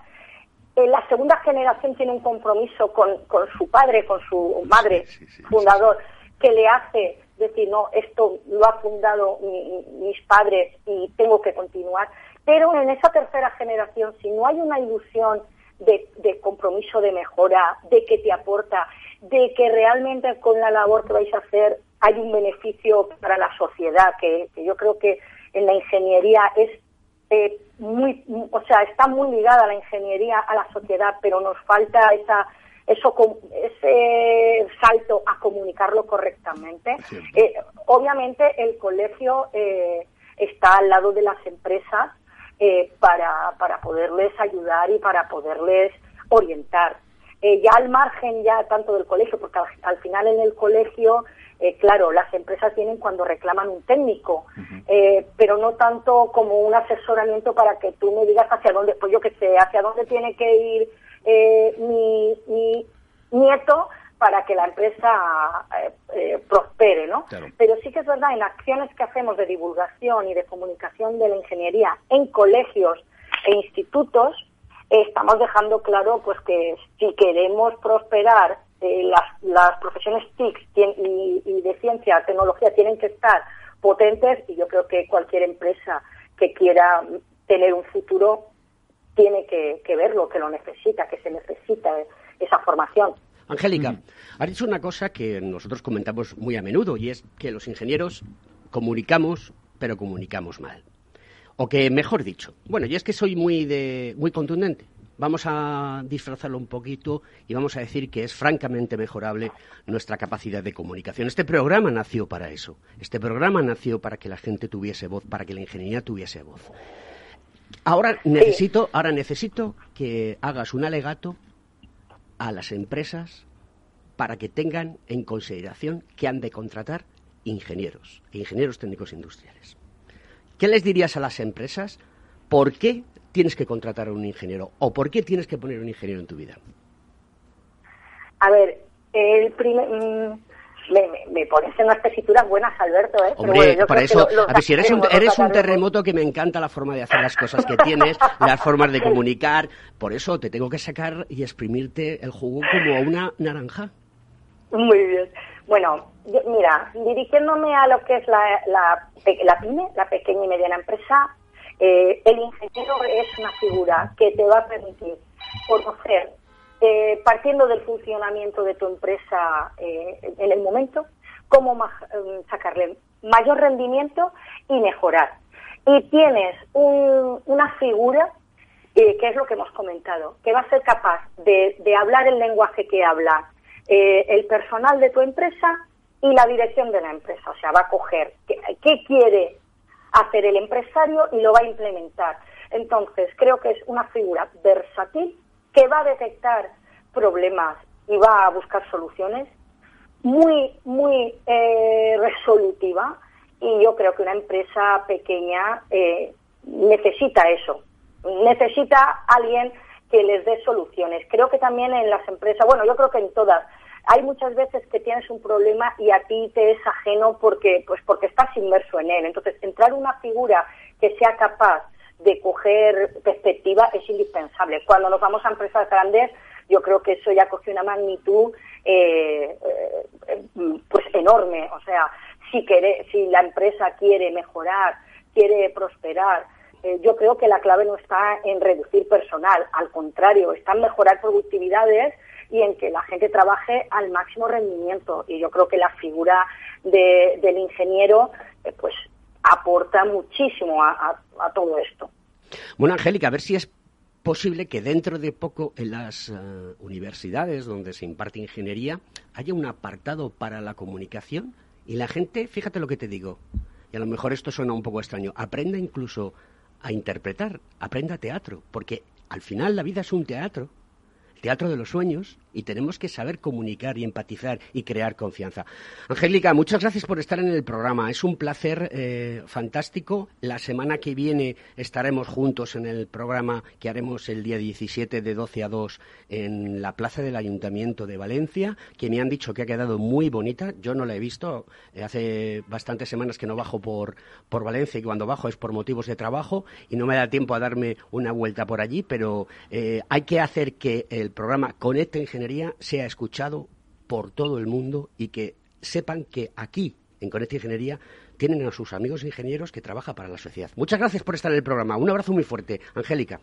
En la segunda generación tiene un compromiso con, su padre, con su madre fundador, que le hace decir, no, esto lo ha fundado mis padres y tengo que continuar. Pero en esa tercera generación, si no hay una ilusión de, compromiso de mejora, de que te aporta, de que realmente con la labor que vais a hacer hay un beneficio para la sociedad, que, yo creo que en la ingeniería es eh, muy, o sea, está muy ligada la ingeniería a la sociedad, pero nos falta esa eso ese salto a comunicarlo correctamente. Eh, obviamente el colegio eh, está al lado de las empresas eh, para, para poderles ayudar y para poderles orientar. Eh, ya al margen ya tanto del colegio, porque al, final en el colegio, eh, claro, las empresas tienen cuando reclaman un técnico, pero no tanto como un asesoramiento para que tú me digas hacia dónde, pues yo que sé, hacia dónde tiene que ir mi, mi nieto para que la empresa eh, eh, prospere, ¿no? Pero sí que es verdad, en acciones que hacemos de divulgación y de comunicación de la ingeniería en colegios e institutos, estamos dejando claro pues que si queremos prosperar, eh, las, profesiones TIC y, de ciencia, tecnología tienen que estar potentes y yo creo que cualquier empresa que quiera tener un futuro tiene que, verlo, que lo necesita, que se necesita esa formación. Angélica, has dicho una cosa que nosotros comentamos muy a menudo y es que los ingenieros comunicamos, pero comunicamos mal. O que, mejor dicho, bueno, y es que soy muy, de, muy contundente. Vamos a disfrazarlo un poquito y vamos a decir que es francamente mejorable nuestra capacidad de comunicación. Este programa nació para eso. Este programa nació para que la gente tuviese voz, para que la ingeniería tuviese voz. Ahora necesito, ahora necesito que hagas un alegato a las empresas para que tengan en consideración que han de contratar ingenieros, ingenieros técnicos industriales. ¿Qué les dirías a las empresas? ¿Por qué tienes que contratar a un ingeniero o por qué tienes que poner un ingeniero en tu vida? A ver, el primer, me, me, pones en unas tesituras buenas, Alberto, ¿eh? Hombre, para eso, a ver, si eres un, eres un terremoto que me encanta la forma de hacer las cosas que tienes, las formas de comunicar, por eso te tengo que sacar y exprimirte el jugo como una naranja. Muy bien. Bueno, mira, dirigiéndome a lo que es la, la, la PYME, la pequeña y mediana empresa, eh, el ingeniero es una figura que te va a permitir conocer eh, partiendo del funcionamiento de tu empresa eh, en el momento, cómo eh, sacarle mayor rendimiento y mejorar. Y tienes una figura, que es lo que hemos comentado, que va a ser capaz de, hablar el lenguaje que habla el personal de tu empresa y la dirección de la empresa. O sea, va a coger qué, quiere hacer el empresario y lo va a implementar. Entonces, creo que es una figura versátil que va a detectar problemas y va a buscar soluciones muy, muy eh, resolutiva y yo creo que una empresa pequeña eh, necesita eso, necesita alguien que les dé soluciones. Creo que también en las empresas, bueno, yo creo que en todas, hay muchas veces que tienes un problema y a ti te es ajeno porque, pues porque estás inmerso en él. Entonces, entrar una figura que sea capaz de coger perspectiva es indispensable. Cuando nos vamos a empresas grandes, yo creo que eso ya coge una magnitud eh, eh, pues enorme. O sea, si, quiere, si la empresa quiere mejorar, quiere prosperar, eh, yo creo que la clave no está en reducir personal, al contrario, está en mejorar productividades y en que la gente trabaje al máximo rendimiento. Y yo creo que la figura del ingeniero, eh, pues, aporta muchísimo a, todo esto. Bueno, Angélica, a ver si es posible que dentro de poco en las eh, universidades donde se imparte ingeniería haya un apartado para la comunicación y la gente, fíjate lo que te digo, y a lo mejor esto suena un poco extraño, aprenda incluso a interpretar, aprenda teatro, porque al final la vida es un teatro, teatro de los sueños, y tenemos que saber comunicar y empatizar y crear confianza. Angélica, muchas gracias por estar en el programa. Es un placer eh, fantástico. La semana que viene estaremos juntos en el programa que haremos el día 17 de 12 a 2 en la plaza del Ayuntamiento de Valencia, que me han dicho que ha quedado muy bonita. Yo no la he visto. Hace bastantes semanas que no bajo por, por Valencia y cuando bajo es por motivos de trabajo y no me da tiempo a darme una vuelta por allí, pero eh, hay que hacer que el programa conecte en general sea escuchado por todo el mundo y que sepan que aquí, en Conecta Ingeniería, tienen a sus amigos ingenieros que trabajan para la sociedad. Muchas gracias por estar en el programa. Un abrazo muy fuerte. Angélica.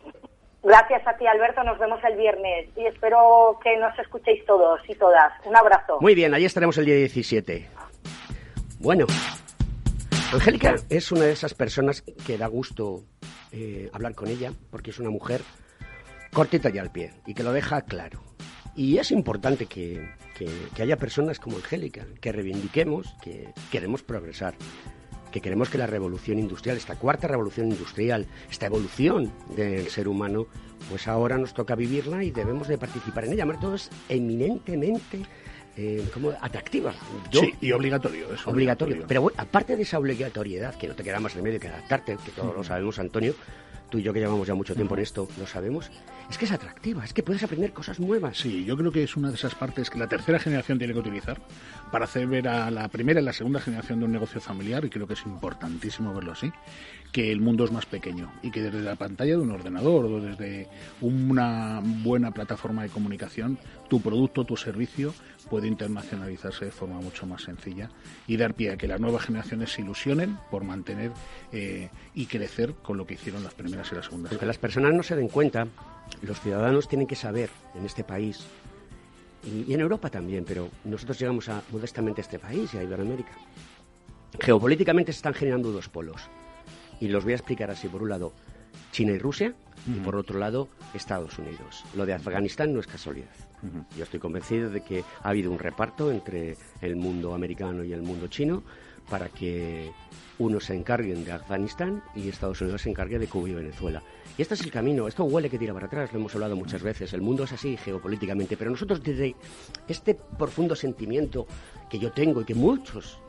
Gracias a ti, Alberto. Nos vemos el viernes y espero que nos escuchéis todos y todas. Un abrazo. Muy bien, allí estaremos el día 17. Bueno, Angélica es una de esas personas que da gusto eh, hablar con ella porque es una mujer cortita y al pie y que lo deja claro. Y es importante que, haya personas como Angélica, que reivindiquemos que queremos progresar, que queremos que la revolución industrial, esta cuarta revolución industrial, esta evolución del ser humano, pues ahora nos toca vivirla y debemos de participar en ella. Todo es eminentemente eh, como atractiva. sí, y obligatorio. Es obligatorio. Pero bueno, aparte de esa obligatoriedad, que no te queda más remedio que adaptarte, que todos lo sabemos, Antonio, tú y yo que llevamos ya mucho tiempo en esto, lo sabemos, es que es atractiva, es que puedes aprender cosas nuevas. Sí, yo creo que es una de esas partes que la tercera generación tiene que utilizar para hacer ver a la primera y la segunda generación de un negocio familiar, y creo que es importantísimo verlo así, que el mundo es más pequeño y que desde la pantalla de un ordenador o desde una buena plataforma de comunicación, tu producto, tu servicio puede internacionalizarse de forma mucho más sencilla y dar pie a que las nuevas generaciones se ilusionen por mantener eh, y crecer con lo que hicieron las primeras y las segundas. Que las personas no se den cuenta, los ciudadanos tienen que saber en este país y, en Europa también, pero nosotros llegamos a, modestamente a este país y a Iberoamérica. Geopolíticamente se están generando dos polos y los voy a explicar así. Por un lado, China y Rusia y por otro lado, Estados Unidos. Lo de Afganistán no es casualidad. Yo estoy convencido de que ha habido un reparto entre el mundo americano y el mundo chino para que unos se encarguen de Afganistán y Estados Unidos se encargue de Cuba y Venezuela. Y este es el camino, esto huele que tira para atrás, lo hemos hablado muchas veces, el mundo es así geopolíticamente, pero nosotros desde este profundo sentimiento que yo tengo y que muchos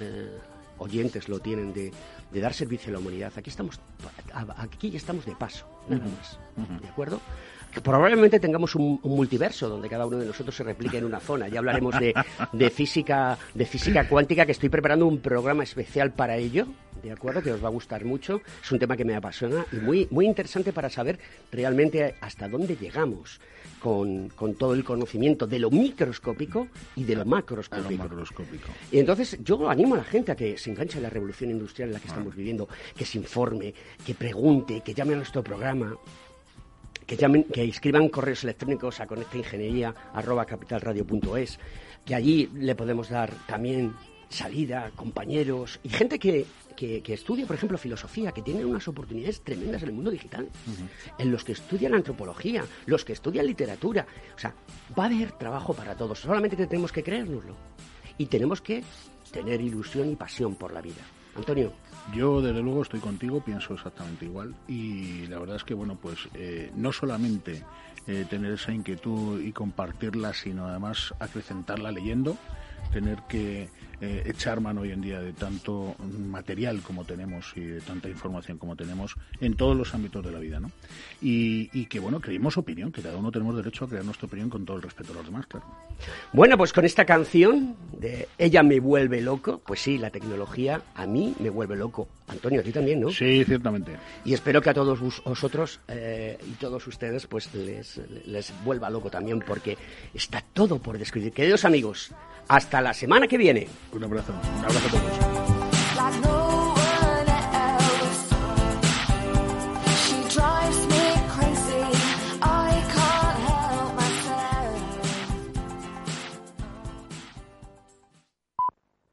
eh, oyentes lo tienen de, dar servicio a la humanidad, aquí estamos, aquí estamos de paso, nada más, ¿de acuerdo? que probablemente tengamos un, multiverso donde cada uno de nosotros se replique en una zona. Ya hablaremos de, física, de física cuántica, que estoy preparando un programa especial para ello, ¿de acuerdo? Que os va a gustar mucho. Es un tema que me apasiona y muy, muy interesante para saber realmente hasta dónde llegamos. Con, todo el conocimiento de lo microscópico y de lo macroscópico. Y entonces yo animo a la gente a que se enganche en la revolución industrial en la que estamos viviendo, que se informe, que pregunte, que llame a nuestro programa que, llamen, que escriban correos electrónicos a conectaingeniería.capitalradio.es, que allí le podemos dar también salida, compañeros y gente que, que, estudia, por ejemplo, filosofía, que tiene unas oportunidades tremendas en el mundo digital, en los que estudian antropología, los que estudian literatura. O sea, va a haber trabajo para todos, solamente tenemos que creérnoslo. y tenemos que tener ilusión y pasión por la vida. Antonio. Yo, desde luego, estoy contigo, pienso exactamente igual. Y la verdad es que, bueno, pues eh, no solamente eh, tener esa inquietud y compartirla, sino además acrecentarla leyendo, tener que eh, echar mano hoy en día de tanto material como tenemos y de tanta información como tenemos en todos los ámbitos de la vida, ¿no? Y, que, bueno, creemos opinión, que cada uno tenemos derecho a crear nuestra opinión con todo el respeto a los demás, claro. Bueno, pues con esta canción de Ella me vuelve loco, pues sí, la tecnología a mí me vuelve loco. Antonio, a ti también, ¿no? Sí, ciertamente. Y espero que a todos vosotros eh, y todos ustedes pues les, les vuelva loco también porque está todo por descubrir. Queridos amigos, hasta la semana que viene. Un abrazo. Un abrazo a todos.